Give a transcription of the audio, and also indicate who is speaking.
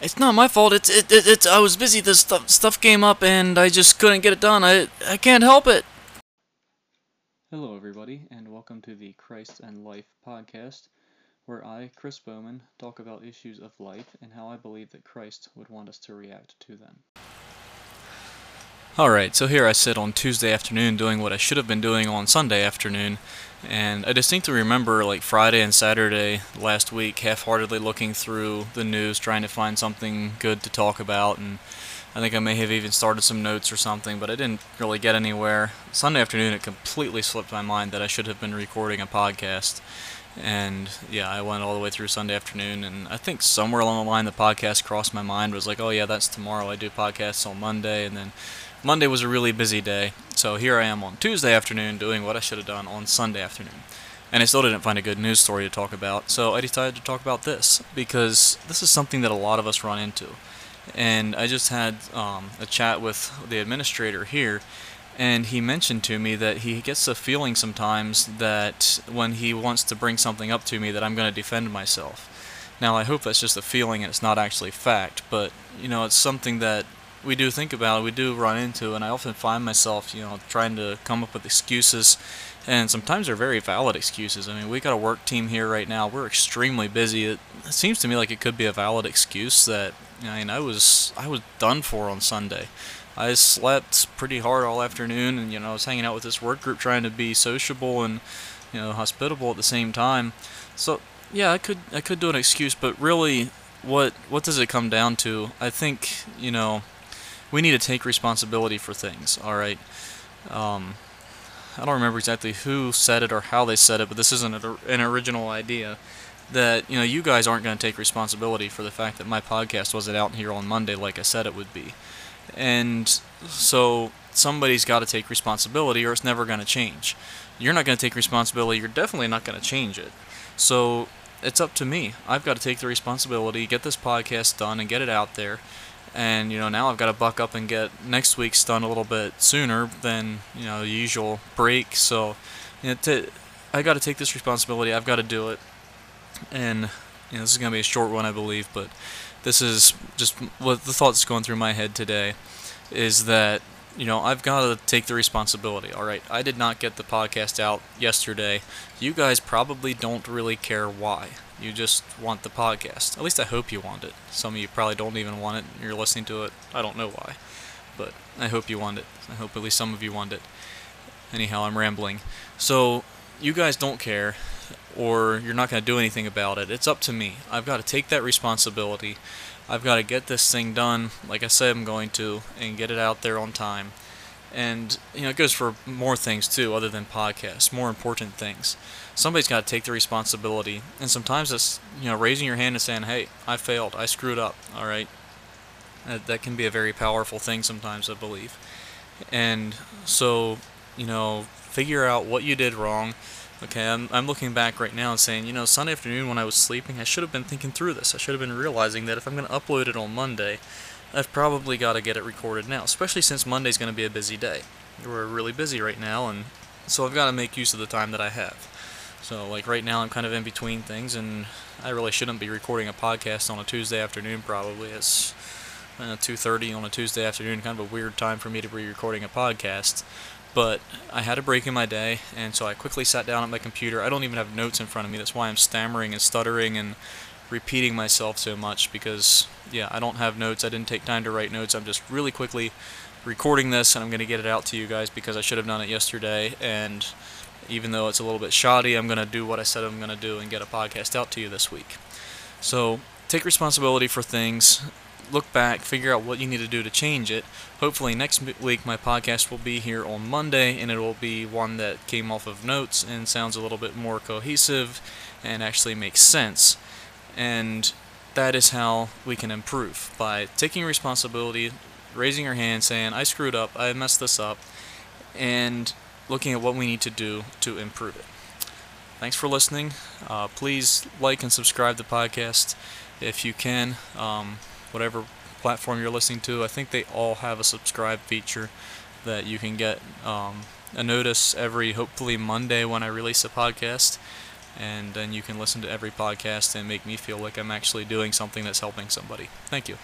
Speaker 1: It's not my fault. It's it, it it's I was busy. This stuff stuff came up and I just couldn't get it done. I I can't help it.
Speaker 2: Hello, everybody, and welcome to the Christ and Life podcast, where I, Chris Bowman, talk about issues of life and how I believe that Christ would want us to react to them.
Speaker 1: Alright, so here I sit on Tuesday afternoon doing what I should have been doing on Sunday afternoon, and I distinctly remember like Friday and Saturday last week half heartedly looking through the news trying to find something good to talk about, and I think I may have even started some notes or something, but I didn't really get anywhere. Sunday afternoon, it completely slipped my mind that I should have been recording a podcast. And yeah, I went all the way through Sunday afternoon, and I think somewhere along the line the podcast crossed my mind was like, oh yeah, that's tomorrow. I do podcasts on Monday, and then Monday was a really busy day, so here I am on Tuesday afternoon doing what I should have done on Sunday afternoon. And I still didn't find a good news story to talk about, so I decided to talk about this because this is something that a lot of us run into. And I just had um, a chat with the administrator here, and he mentioned to me that he gets a feeling sometimes that when he wants to bring something up to me that I'm going to defend myself. Now I hope that's just a feeling and it's not actually fact, but you know it's something that we do think about, it, we do run into, and I often find myself, you know, trying to come up with excuses, and sometimes they're very valid excuses. I mean, we got a work team here right now. We're extremely busy. It, it seems to me like it could be a valid excuse that, I mean, I was I was done for on Sunday. I slept pretty hard all afternoon, and you know, I was hanging out with this work group, trying to be sociable and you know hospitable at the same time. So yeah, I could I could do an excuse, but really, what what does it come down to? I think you know we need to take responsibility for things. All right. Um, I don't remember exactly who said it or how they said it, but this isn't an original idea. That you know, you guys aren't going to take responsibility for the fact that my podcast wasn't out here on Monday like I said it would be, and so somebody's got to take responsibility, or it's never going to change. You're not going to take responsibility. You're definitely not going to change it. So it's up to me. I've got to take the responsibility, get this podcast done, and get it out there and you know now I've got to buck up and get next week's done a little bit sooner than you know the usual break. So you know, to, I got to take this responsibility. I've got to do it, and you know this is gonna be a short one, I believe, but this is just what the thoughts going through my head today is that you know I've got to take the responsibility. All right, I did not get the podcast out yesterday. You guys probably don't really care why. You just want the podcast. At least I hope you want it. Some of you probably don't even want it. You're listening to it. I don't know why. But I hope you want it. I hope at least some of you want it. Anyhow, I'm rambling. So, you guys don't care, or you're not going to do anything about it. It's up to me. I've got to take that responsibility. I've got to get this thing done, like I said I'm going to, and get it out there on time. And, you know, it goes for more things too, other than podcasts, more important things somebody's got to take the responsibility. And sometimes it's, you know, raising your hand and saying, hey, I failed. I screwed up. All right. That, can be a very powerful thing sometimes, I believe. And so, you know, figure out what you did wrong. Okay, I'm, I'm looking back right now and saying, you know, Sunday afternoon when I was sleeping, I should have been thinking through this. I should have been realizing that if I'm going to upload it on Monday, I've probably got to get it recorded now, especially since Monday's going to be a busy day. We're really busy right now, and so I've got to make use of the time that I have. So like right now I'm kind of in between things and I really shouldn't be recording a podcast on a Tuesday afternoon probably. It's uh, 2.30 on a Tuesday afternoon, kind of a weird time for me to be recording a podcast. But I had a break in my day and so I quickly sat down at my computer. I don't even have notes in front of me. That's why I'm stammering and stuttering and repeating myself so much because yeah, I don't have notes. I didn't take time to write notes. I'm just really quickly recording this and I'm going to get it out to you guys because I should have done it yesterday and even though it's a little bit shoddy, I'm going to do what I said I'm going to do and get a podcast out to you this week. So take responsibility for things, look back, figure out what you need to do to change it. Hopefully, next week my podcast will be here on Monday, and it will be one that came off of notes and sounds a little bit more cohesive and actually makes sense. And that is how we can improve by taking responsibility, raising your hand, saying, I screwed up, I messed this up, and looking at what we need to do to improve it. Thanks for listening. Uh, please like and subscribe to the podcast if you can. Um, whatever platform you're listening to, I think they all have a subscribe feature that you can get um, a notice every hopefully Monday when I release a podcast. And then you can listen to every podcast and make me feel like I'm actually doing something that's helping somebody. Thank you.